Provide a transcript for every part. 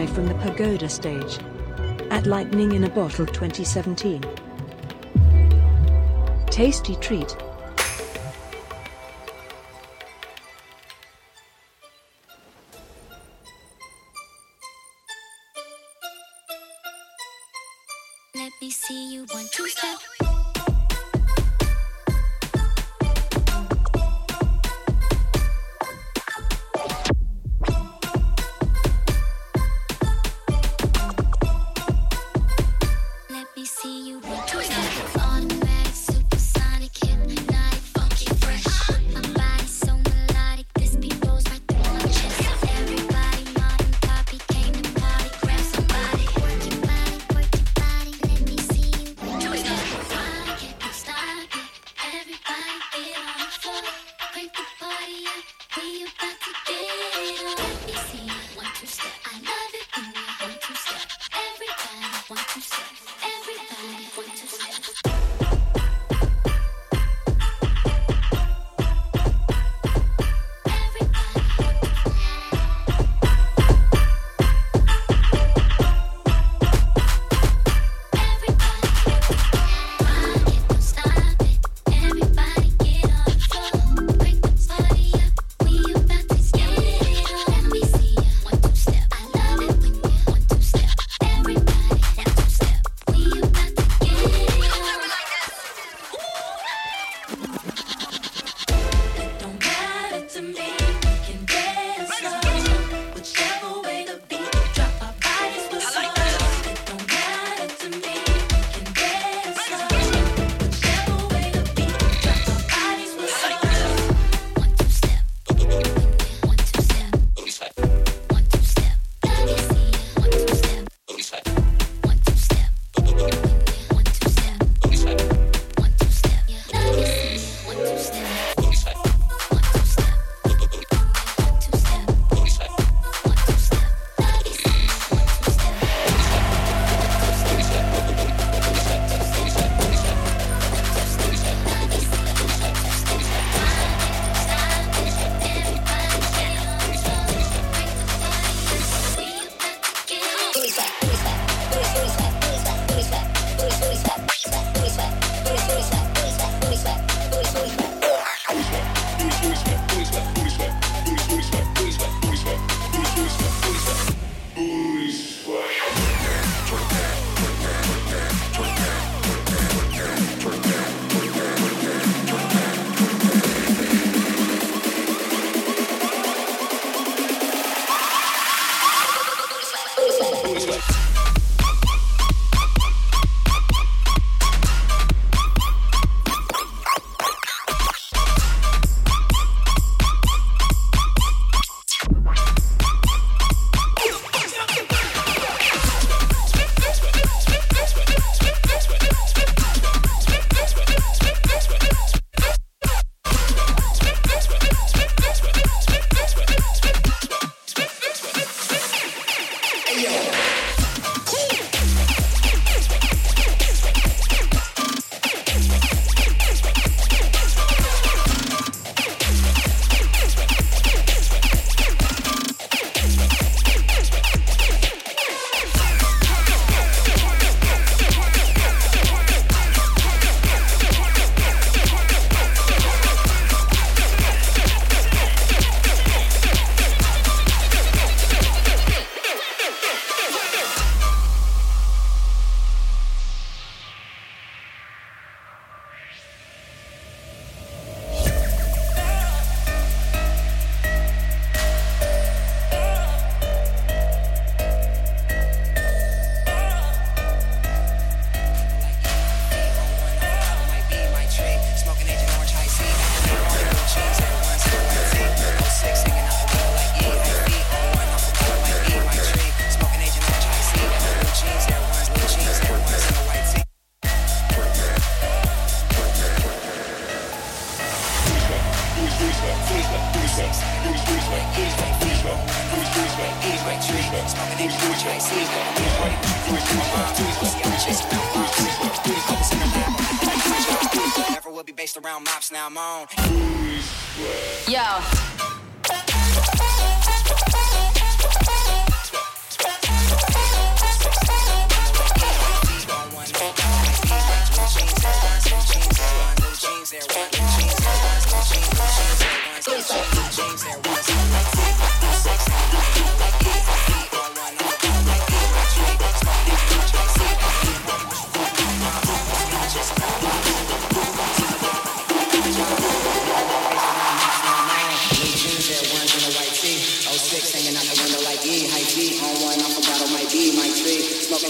live from the Pagoda stage. At Lightning in a Bottle 2017. TastyTreat,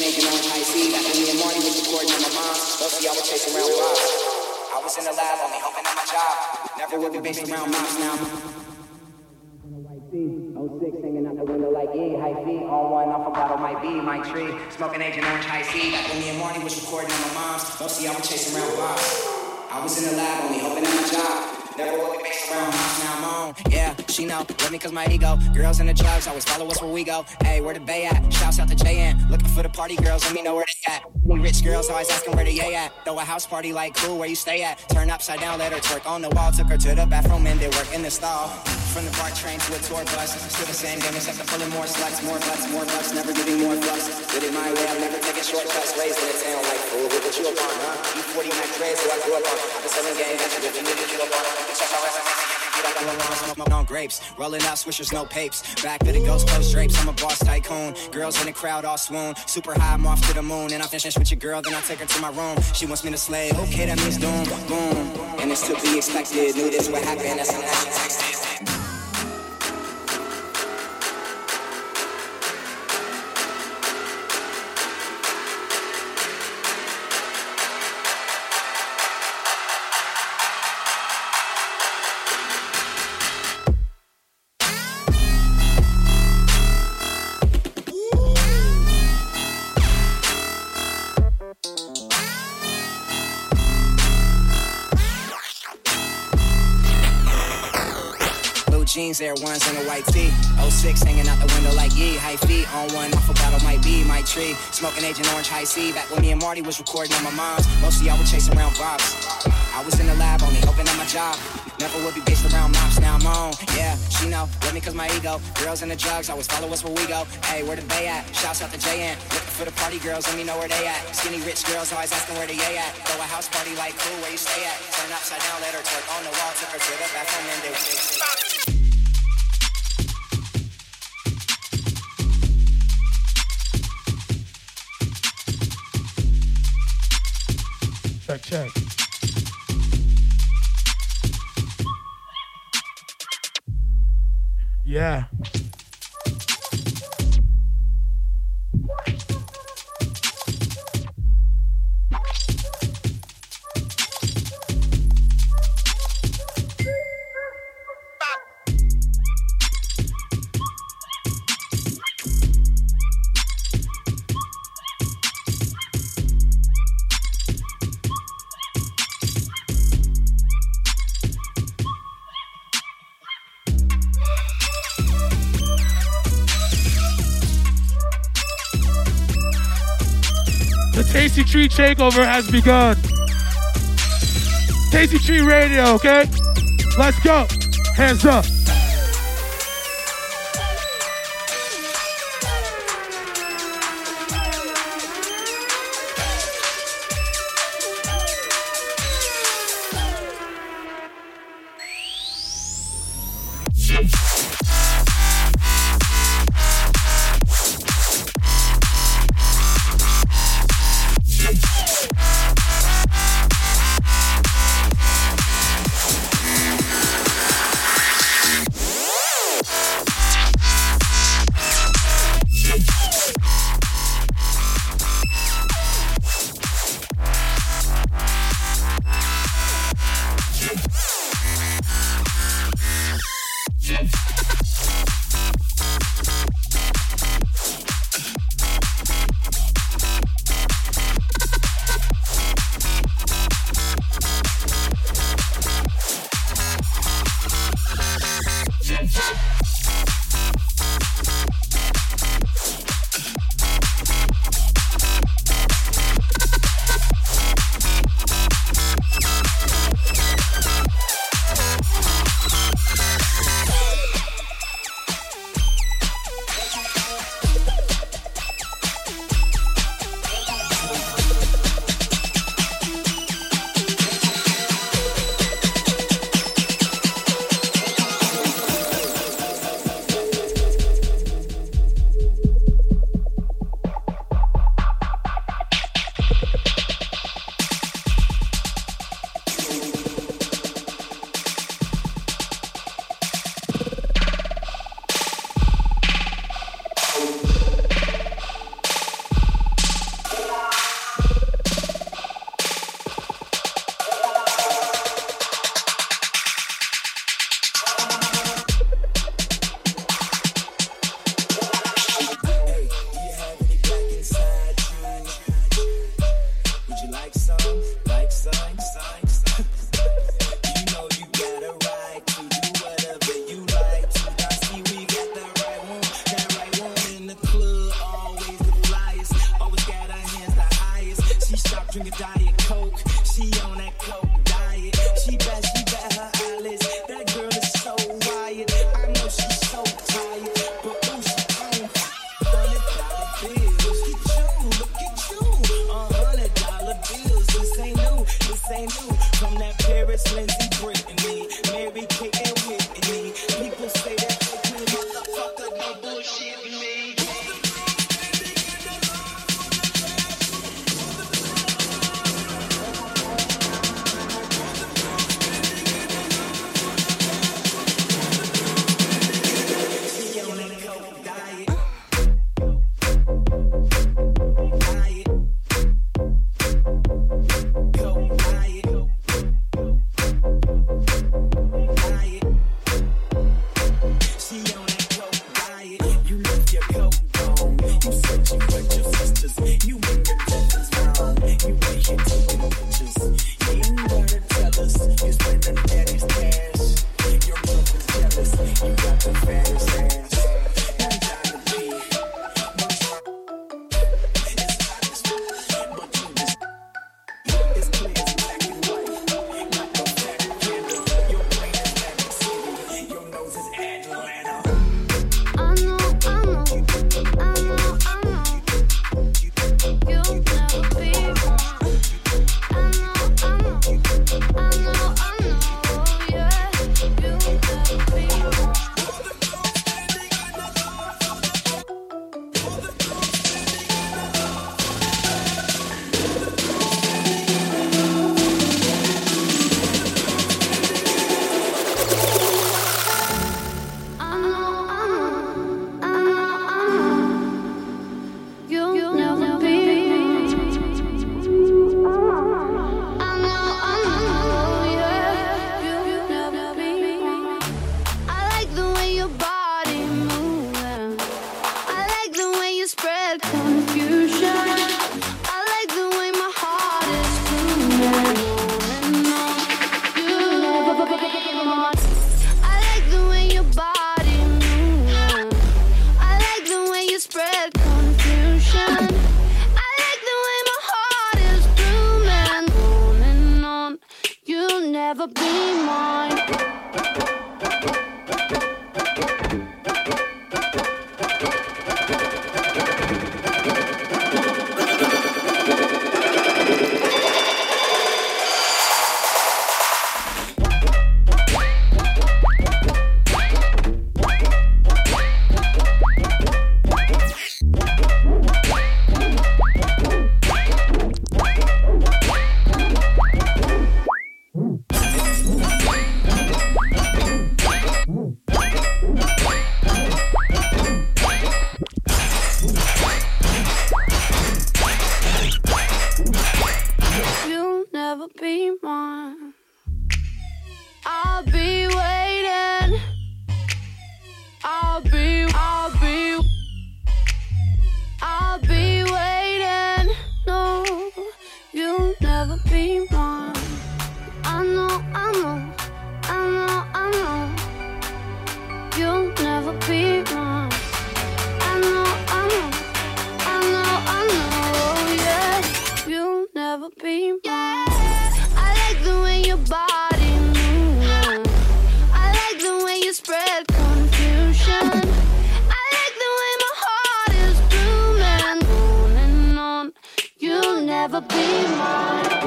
Agent on high Back when me and Marty was recording on my mom's, Bussy, I was chasing around rocks. I was in the lab, only hoping at my job. Never would be based around mops now. White 06 hanging out the window like E, high feet All one, I forgot on my B, my tree, smoking Agent Orange high C. Back when me and Marty was recording on my mom's, Mostly I was chasing around rocks. I was in the lab, only hoping at my job. Yeah, she know. Love me cause my ego. Girls in the drugs always follow us where we go. Hey, where the bay at? Shouts out to JN. Looking for the party girls, let me know where they at. Any rich girls always asking where the yay at. Throw a house party like cool, where you stay at? Turn upside down, let her twerk on the wall. Took her to the bathroom and did work in the stall. From the bar train to a tour bus. Still the same game except I'm pulling more sluts, more butts, more butts. Never giving more fucks. Did it my way, I'm never taking shortcuts. Raised in a town like fool. What you up on, huh? You 40 Mac I grew up on. I've been selling gang, got you you up on. On grapes. Rolling out swishers, no papes. Back to the ghost coast drapes. I'm a boss tycoon. Girls in the crowd all swoon. Super high, I'm off to the moon. And I finish with your girl, then I take her to my room. She wants me to slay. Okay, that means doom, boom. And it's to be expected. Knew this would happen. That's she texted. Air Ones, and a white tee. 06 hanging out the window like ye. High feet on one, off a bottle might be my tree. Smoking Agent Orange High C. Back when me and Marty was recording on my mom's. Mostly I was chasing around bops. I was in the lab only hoping at my job. Never would be based around mops, now I'm on. Yeah, she know, love me cause my ego. Girls in the drugs always follow us where we go. Hey, where the bay at? Shouts out to JN. Looking for the party girls, let me know where they at. Skinny rich girls always asking where they at. Throw a house party like cool, where you stay at? Turn upside down, let her twerk on the wall. Took her to the bathroom and did Check. Yeah. Takeover has begun. TastyTreat Radio, okay? Let's go. Hands up. St. Louis. From that Paris, Lindsay, Brittany. never be mine.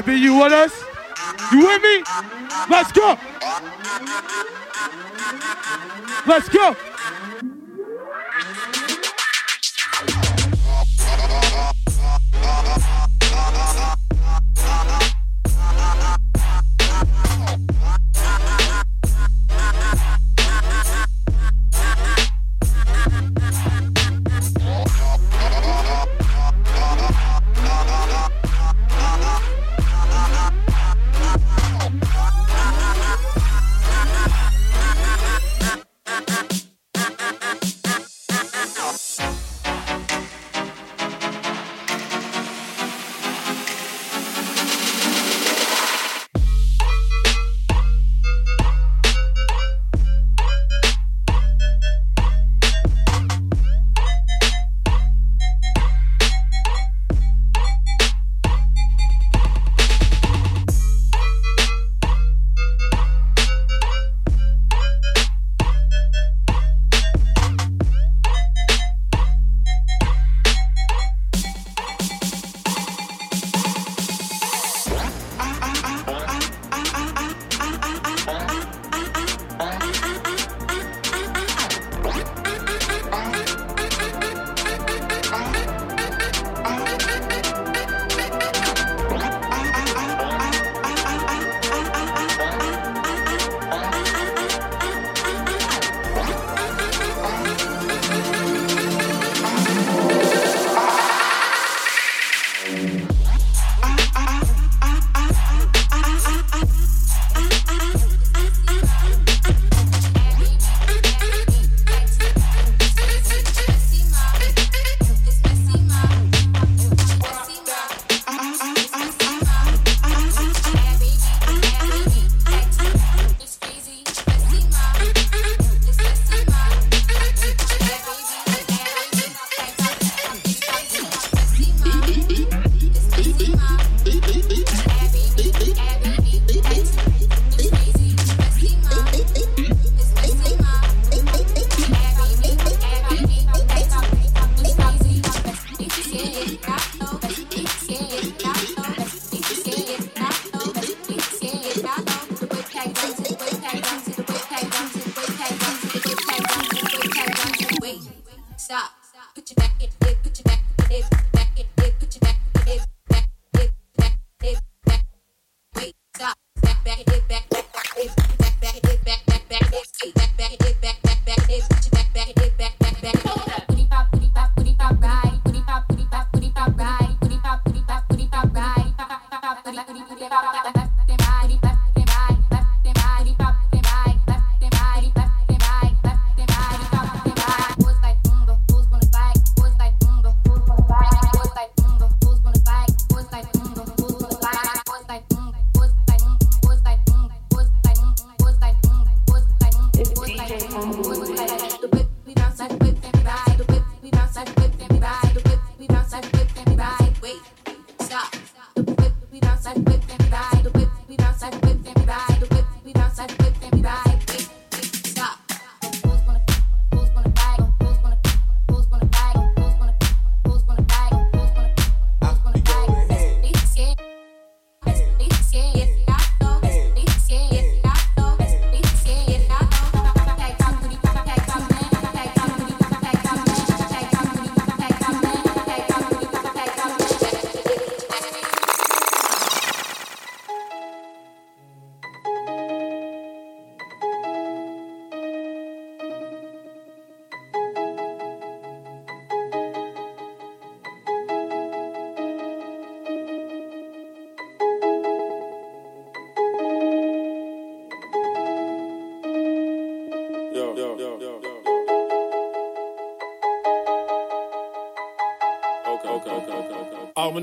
I mean, you with us? You with me? Let's go. Let's go.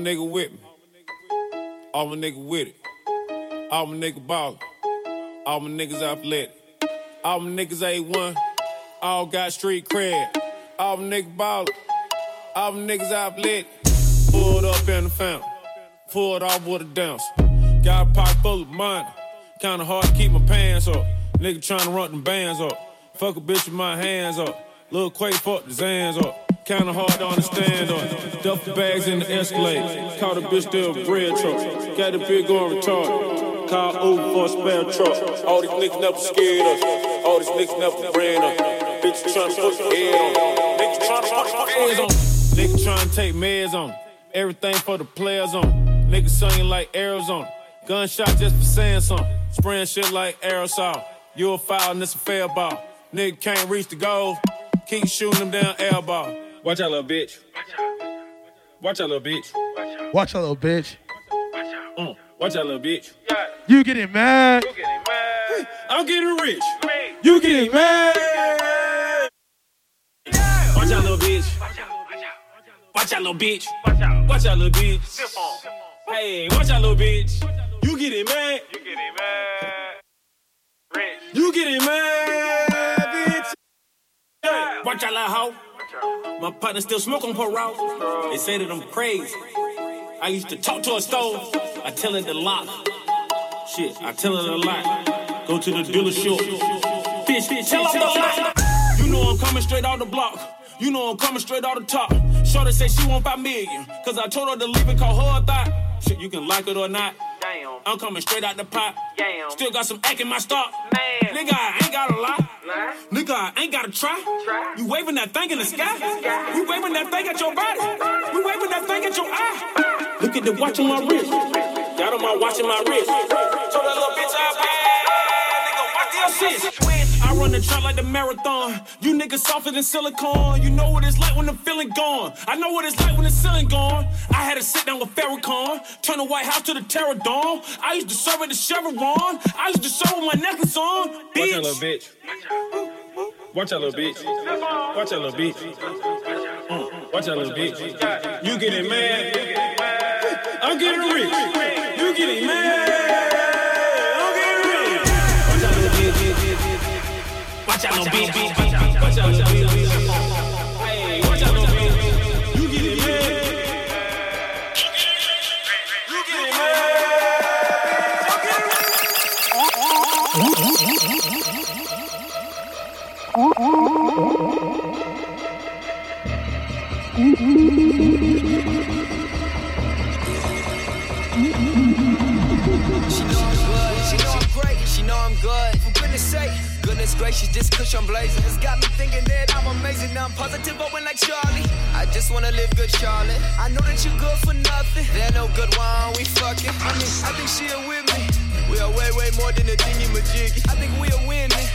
Nigga with me. All my nigga with it. All my nigga ballin'. All my niggas athletic. All my niggas A1. All got street cred. All my niggas ballin'. All my niggas athletic. Pulled up in the fountain. Pulled off with a dance. Got a pocket full of money. Kinda hard to keep my pants up. Nigga tryna run them bands up. Fuck a bitch with my hands up. Lil Quake fuck the Zans up. Kinda hard to understand up. Duffel bags in the Escalade. Caught a bitch with bread truck. Got a big on retard. Call Uber for a spare truck. All these niggas never scared us. All these niggas never ran us. Bitch tryna put head on. Niggas tryna put head on. Nigga tryna take meds on. Everything for the players on. Niggas singing like Arizona. Gunshot just for saying something. Spraying shit like aerosol. You a foul and it's a fair ball. Nigga can't reach the goal. Keep shooting them down air ball. Watch out, little bitch. Watch out, little bitch. Watch out, little bitch. Mm. Watch out, little bitch. You getting mad? I'm getting rich. You getting mad? Watch out, little bitch. Watch out, little bitch. Watch out, little bitch. Hey, watch out, little bitch. You getting mad? You getting mad? Rich. You getting mad, bitch? Watch out, little hoe. My partner still smoke on parole. They say that I'm crazy. I used to talk to a stove. I tell it to lock. Shit, I tell it a lot. Go to the dealership. Bitch, bitch, tell them the lot. You know I'm coming straight out the block. You know I'm coming straight out the top. Shorty say she want five million. Cause I told her to leave and call her a thought. Shit, you can like it or not. Damn. I'm coming straight out the pot. Damn. Still got some act in my stock. Man. Nigga, I ain't got a lie. Nigga, I ain't gotta try. Try. You waving that thing in the sky. You waving that thing at your body. You waving that thing at your eye. Look at the watch on my wrist. Got on my watch on my wrist. Told that little bitch I bad. Nigga, watch the assist. Run the track like the marathon. You niggas softer than silicone. You know what it's like when the feeling gone. I know what it's like when the ceiling gone. I had to sit down with Farrakhan. Turn the White House to the Terror Dome. I used to serve at the Chevron. I used to serve with my necklace on. Bitch. Watch out, little bitch. Watch out, little bitch. Watch out, little bitch. Mm. Watch out, little bitch. You getting mad? I'm getting rich. You getting mad? Watch out, little bitch. Watch out, little bitch. Hey, watch out, little bitch. You? I'm getting rich. She know I'm good, she know I'm great, she know I'm good. For goodness sake, goodness gracious, this kush I'm blazing. It's got me thinking that I'm amazing. Now I'm positive, open like Charlie. I just wanna live good, Charlotte. I know that you good for nothing. There no good wine, we fucking. I mean, I think she'll with me. We are way, way more than a dingy majiggy. I think we are winning.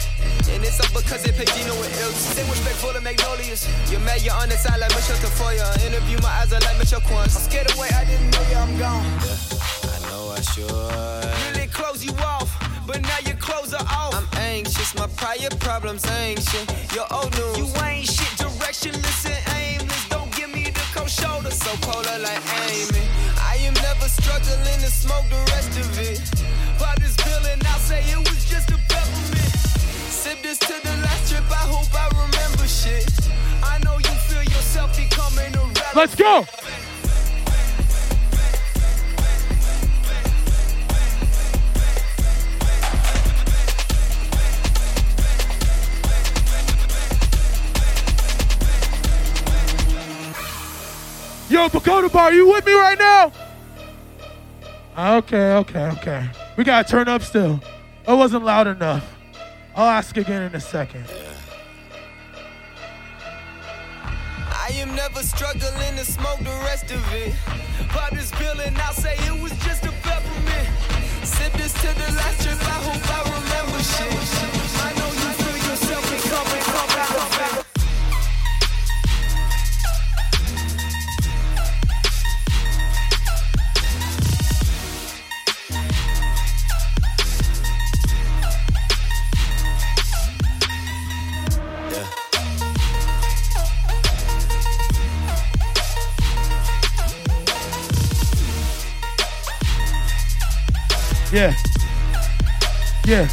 And it's all because it Pegino with ills. Same respectful to Magnolias. You're mad, you're on the side like Michele Tafoya. Interview my eyes are like Michelle Kwan's. I'm scared away, I didn't know you, I'm gone. Yeah, I know I should. Really close you off, but now your clothes are off. I'm anxious, my prior problems ancient. Your old news. You ain't shit, directionless and aimless. Don't give me the cold shoulder, so polar like Amy. I am never struggling to smoke the rest of it. Pop this pill and I'll say it was just a peppermint. Sip this to the last trip, I hope I remember shit. I know you feel yourself becoming irrelevant. Let's go. Yo, Pagoda Bar, you with me right now? Okay, okay, okay. We gotta turn up still. It wasn't loud enough. I'll ask again in a second. I am never struggling to smoke the rest of it. Pop this pill and I'll say it was just a peppermint. Sip this to the last trip, I hope I remember shit. Yeah. Yeah.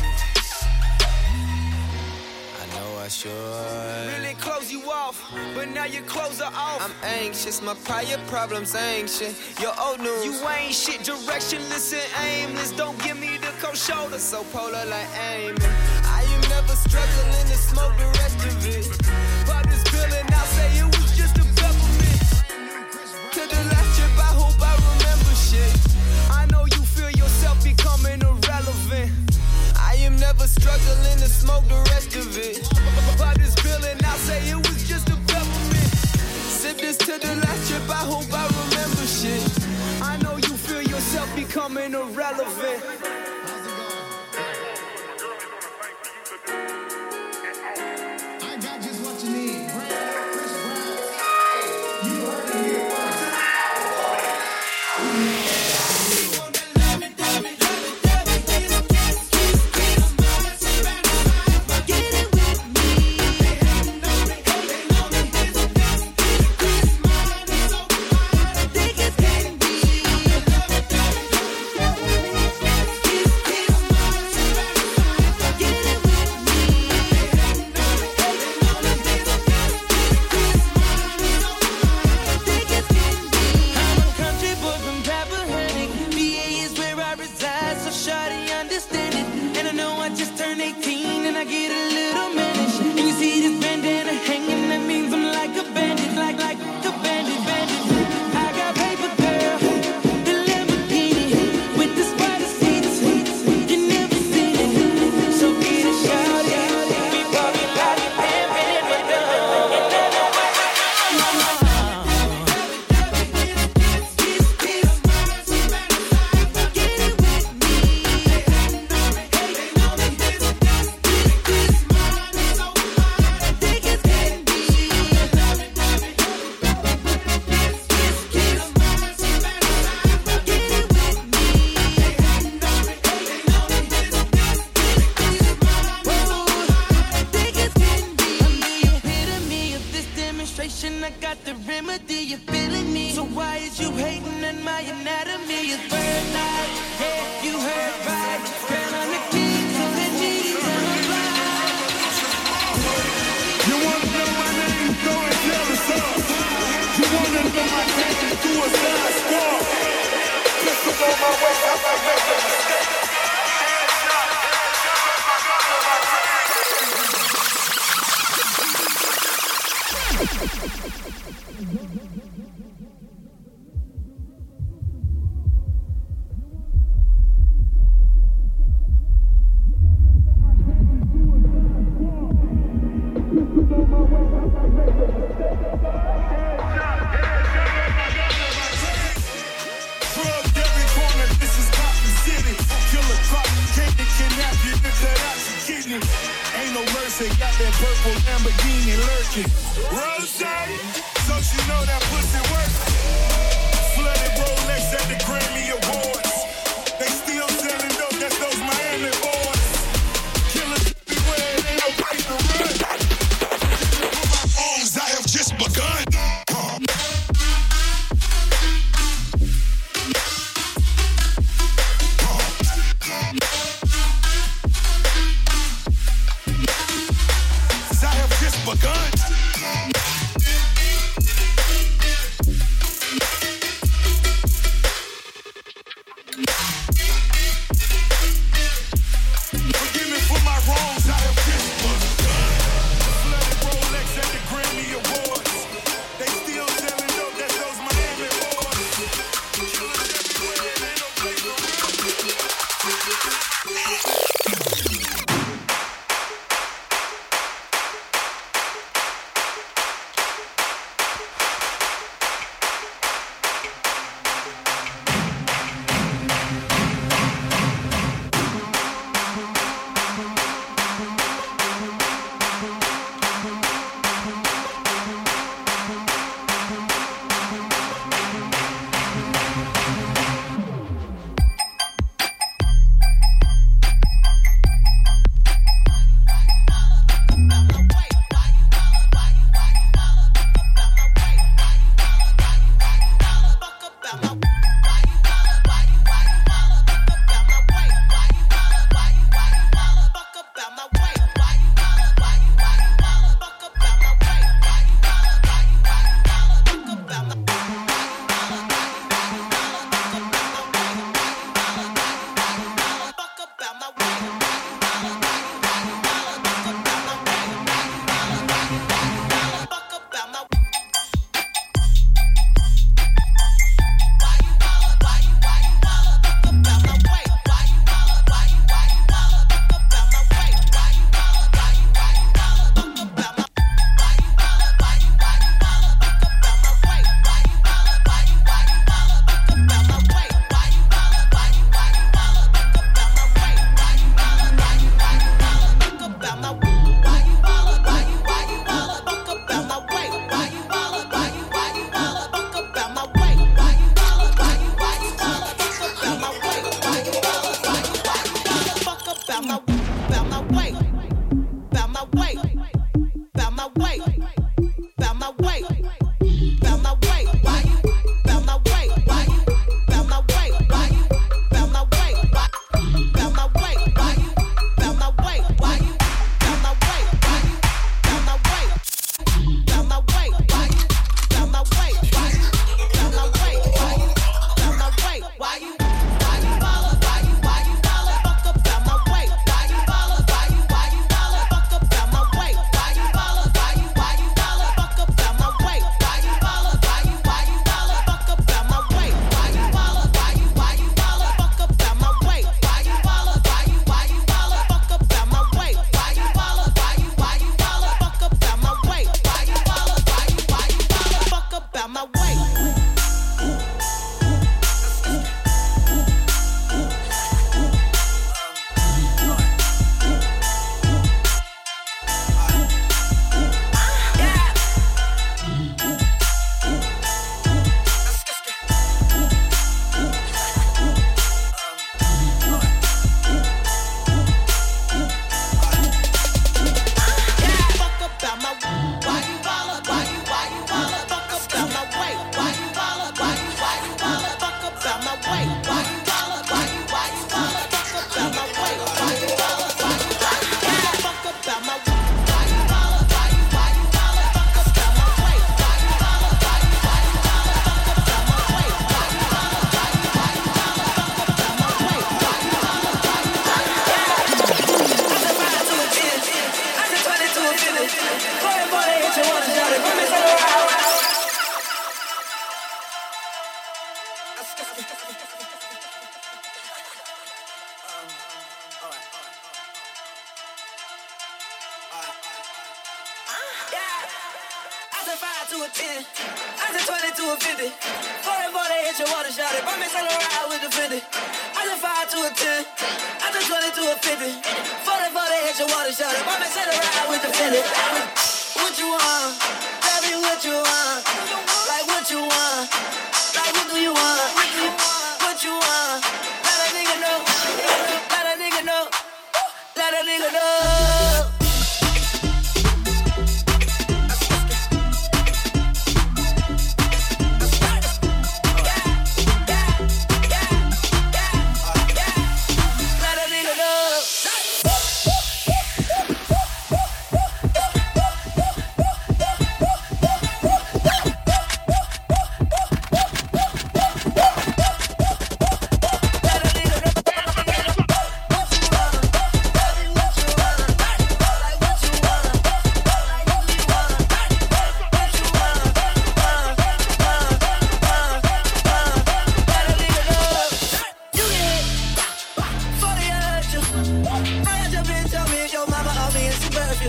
I know I. Really close you off, but now your clothes are off. I'm anxious, my prior problems anxious. Your old news. You ain't shit, directionless and aimless. Don't give me the cold shoulder, so polar like aiming. I am never struggling, smoke. struggling to smoke the rest of it. Pop this pill and I say it was just a peppermint. Sip this to the last trip, I hope I remember shit. I know you feel yourself becoming irrelevant.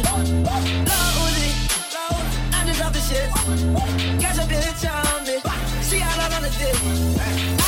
Love Uzi, I'm just off shit. Catch up in on me, bitch. She out on the dick.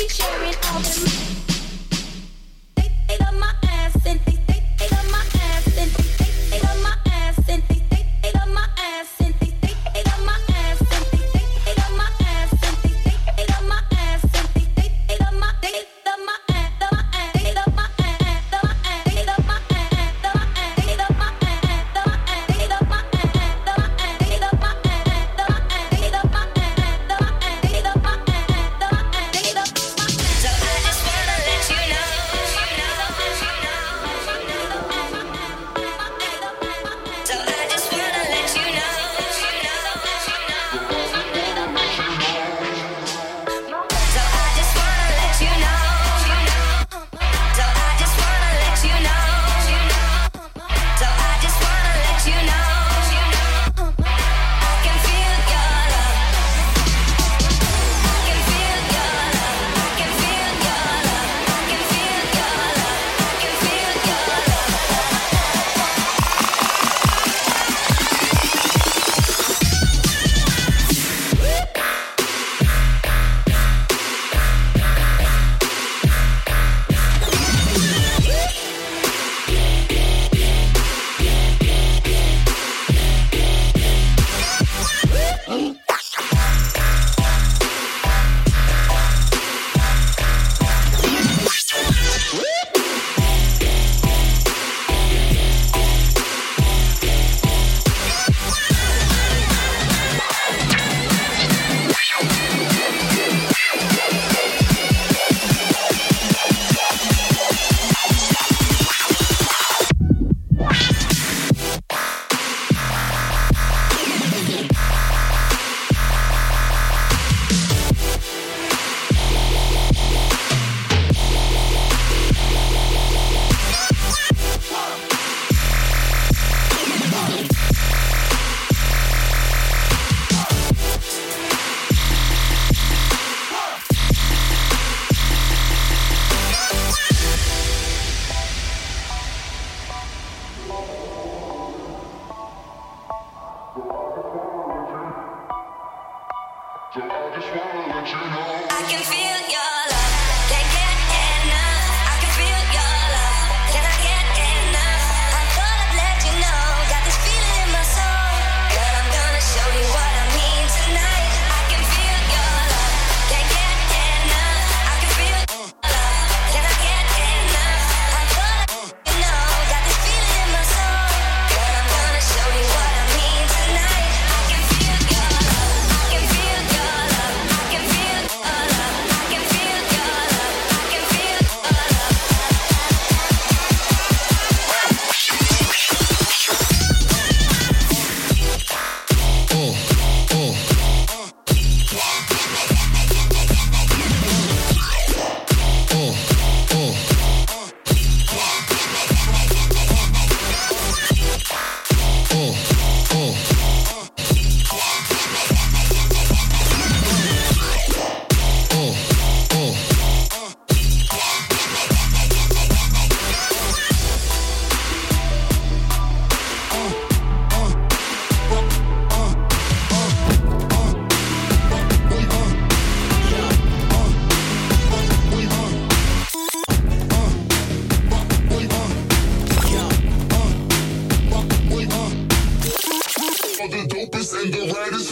be sharing all the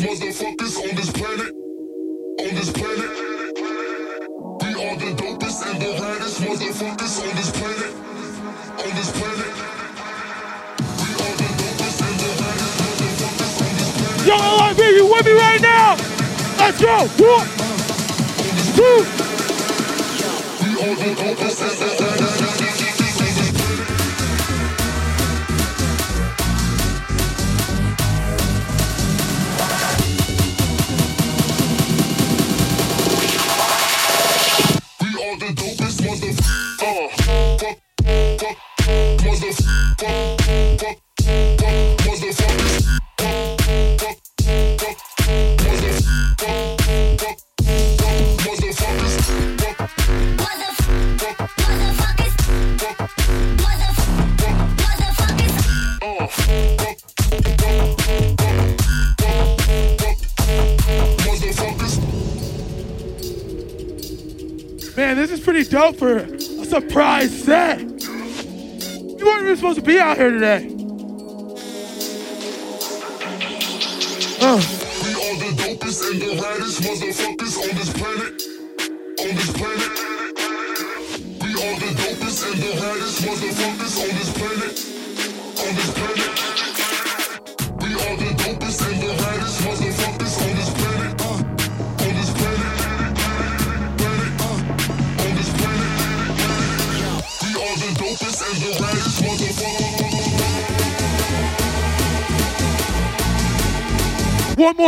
realest motherfuckers on this planet. On this planet. We are the dopest and the raddest motherfuckers on this planet. On this planet. We are the dopest and the motherfuckers on this planet. Yo, you with me right now? Let's go. One, two. We are the dopest and the We oh. are the dopest and the raddest motherfuckers.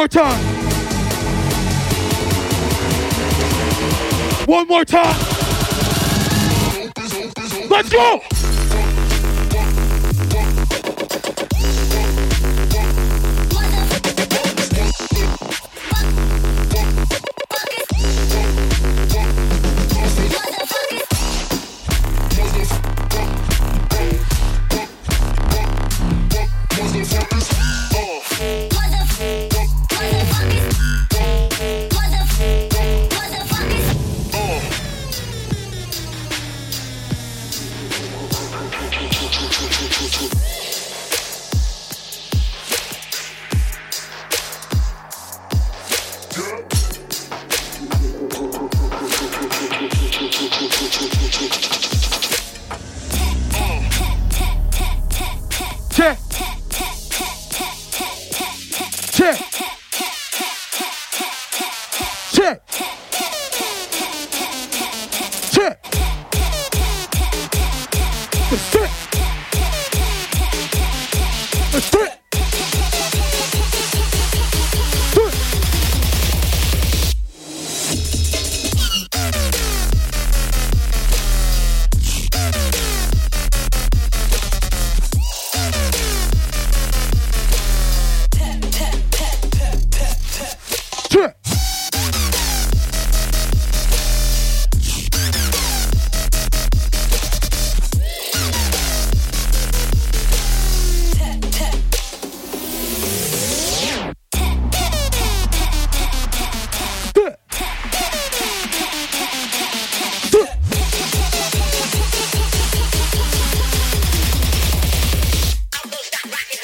more time. One more time. Let's go!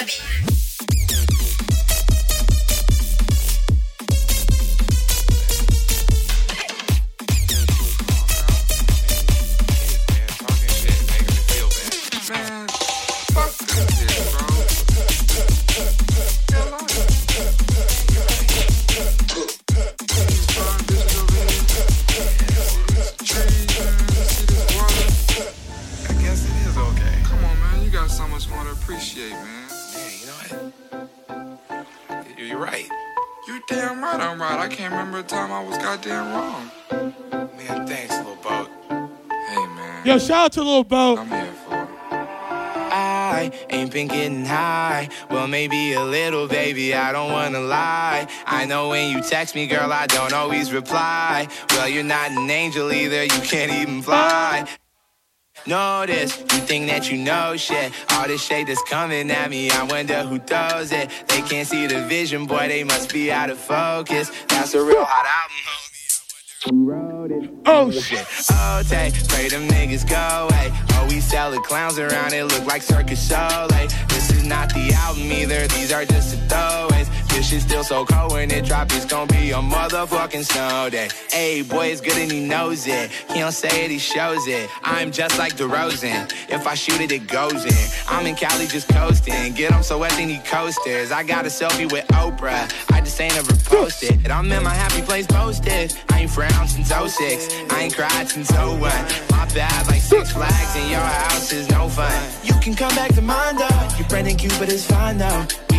Man, Yo, shout out to Lil Bo. I ain't been getting high. Well, maybe a little, baby. I don't wanna lie. I know when you text me, girl, I don't always reply. Well, you're not an angel either. You can't even fly. Notice, you think that you know shit. All this shade that's coming at me, I wonder who throws it. They can't see the vision, boy, they must be out of focus. That's a real hot album. Oh shit. Oh, pray them niggas go away. Oh, we sell the clowns around it, look like Cirque du Soleil. This is not the album either, these are just the throwaways. This shit still so cold when it drop, it's gonna be a motherfucking snow day. Hey, boy, it's good and he knows it. He don't say it, he shows it. I'm just like DeRozan. If I shoot it, it goes in. I'm in Cali just coasting. Get him so wet, they need coasters. I got a selfie with Oprah. I just ain't ever posted. And I'm in my happy place posted. I ain't frowned since 06. I ain't cried since 01. My bad, like six flags in your house is no fun. You can come back to mine though. Your friend in Cupid is fine though.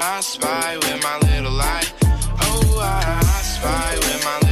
I spy, with my little eye. Oh, I, I spy with my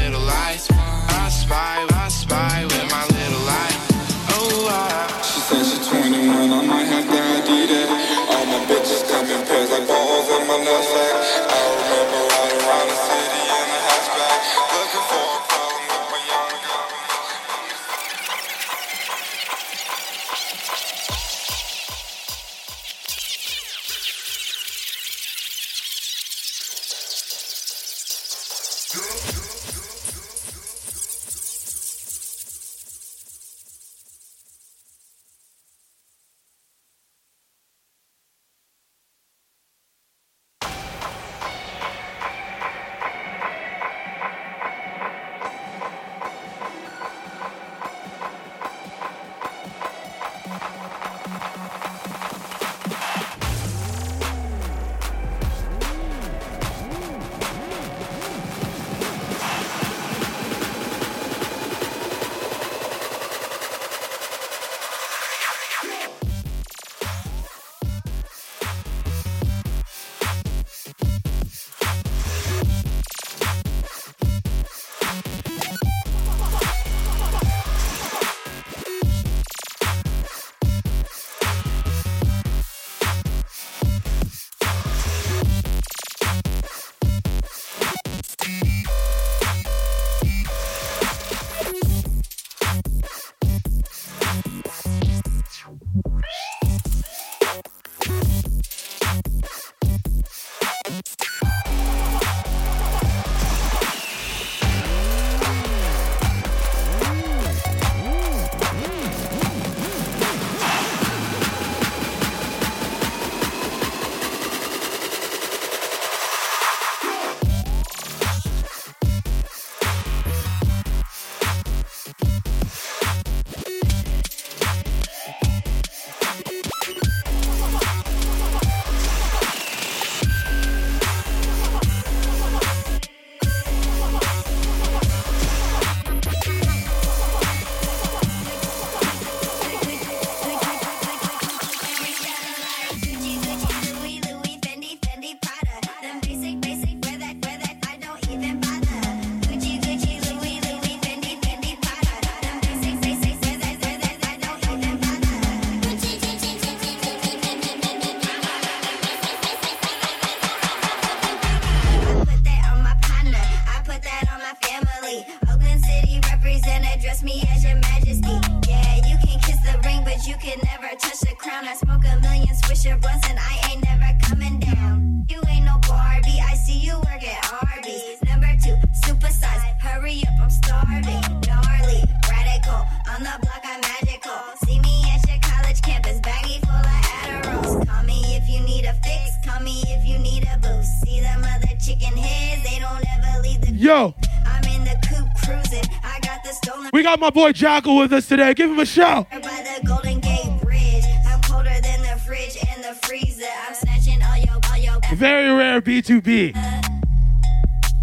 got my boy Jocko with us today. Give him a shout. by the Golden Gate Bridge. I'm colder than the fridge and the freezer. I'm snatching all your, all your. Very rare B2B.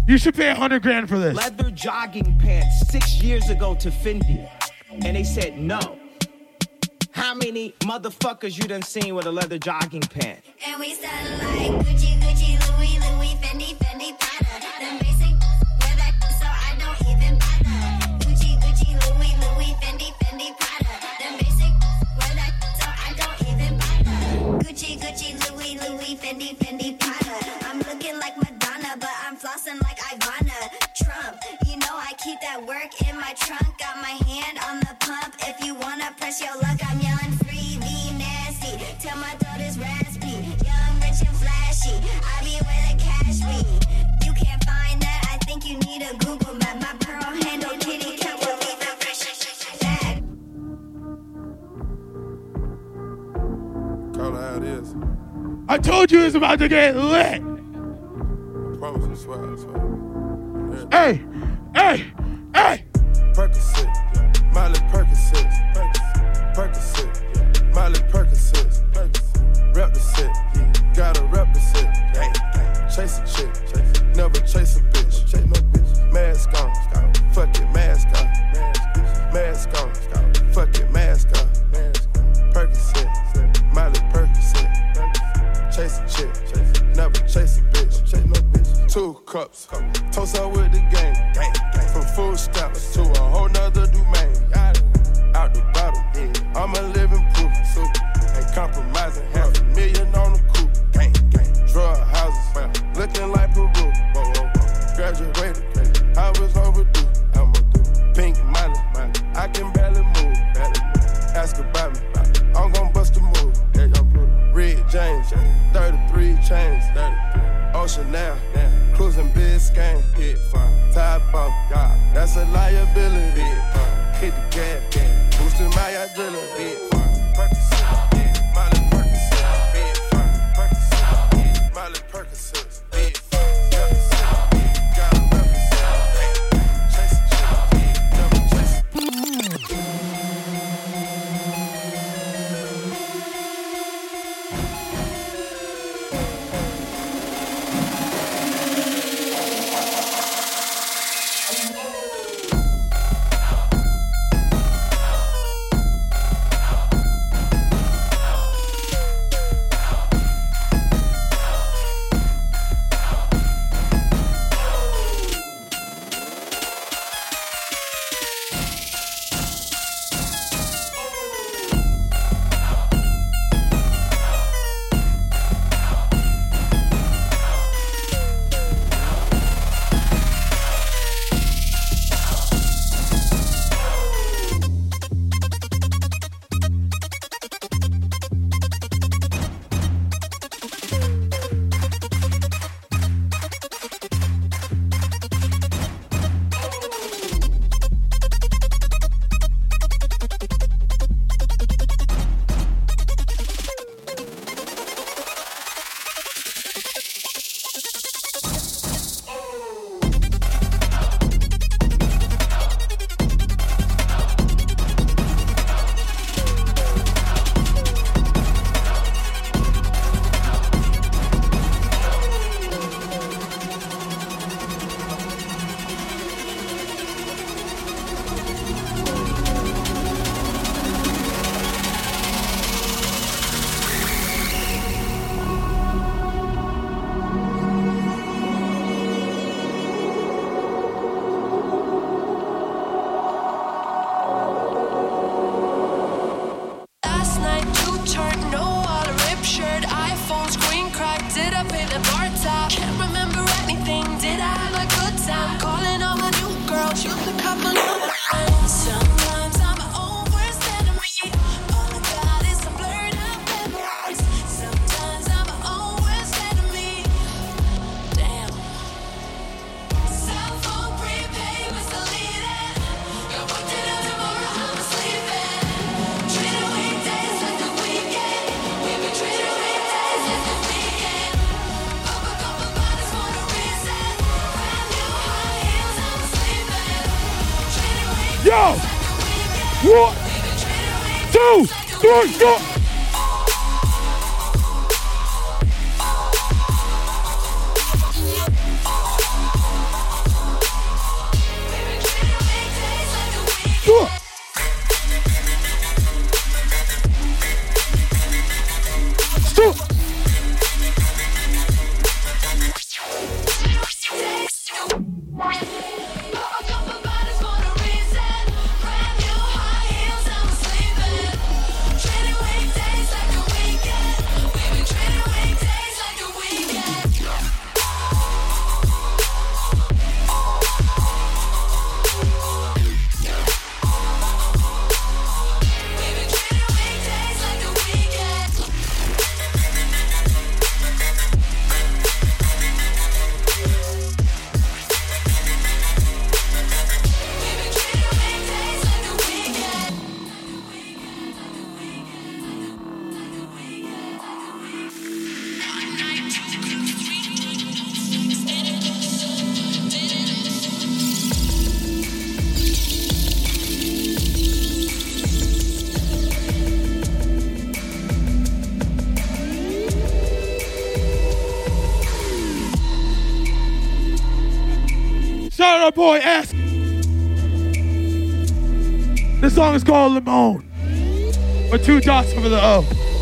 You should pay a hundred grand for this. Leather jogging pants six years ago to Fendi, and they said no. How many motherfuckers you done seen with a leather jogging pant? And we sound like Gucci, Gucci, Louis, Louis, Fendi, Fendi, Prada. Fendi, Fendi, Prada. I'm looking like Madonna, but I'm flossing like Ivana Trump. You know I keep that work in my trunk. Got my hand on the pump. If you wanna press your luck, I'm yelling free, V-Nasty. Tell my daughters raspy, young, rich, and flashy. I be where the cash be. You can't find that. I think you need a Google map. My pearl handle kitty cat will leave a fresh bag. Call it how it is. I told you it's about to get lit. I promise you, swear, I swear. Hey, hey, hey. Percocet, molly Percocet, Percocet, molly Percocet, rep the set, gotta rep the set, chase a chick, never chase a bitch, chase no bitch, mask on, two cups, toast up with the game, from food stamps song is called Limon. With two dots over the O.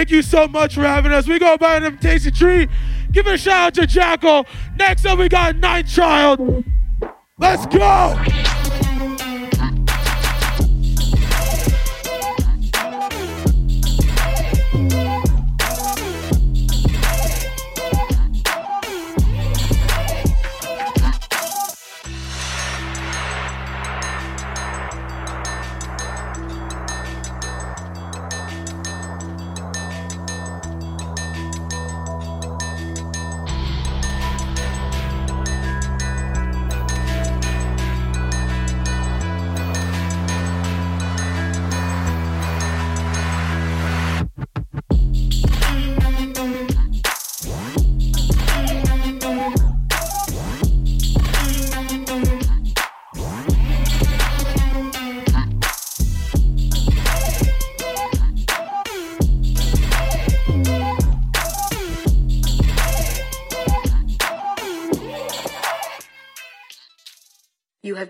thank you so much for having us. We go by an TastyTreat. Give a shout out to Jackal. Next up, we got Night Child. Let's go!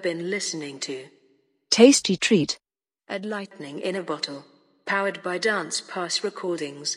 Have been listening to. TastyTreat. At Lightning in a Bottle, powered by Dance Pass Recordings.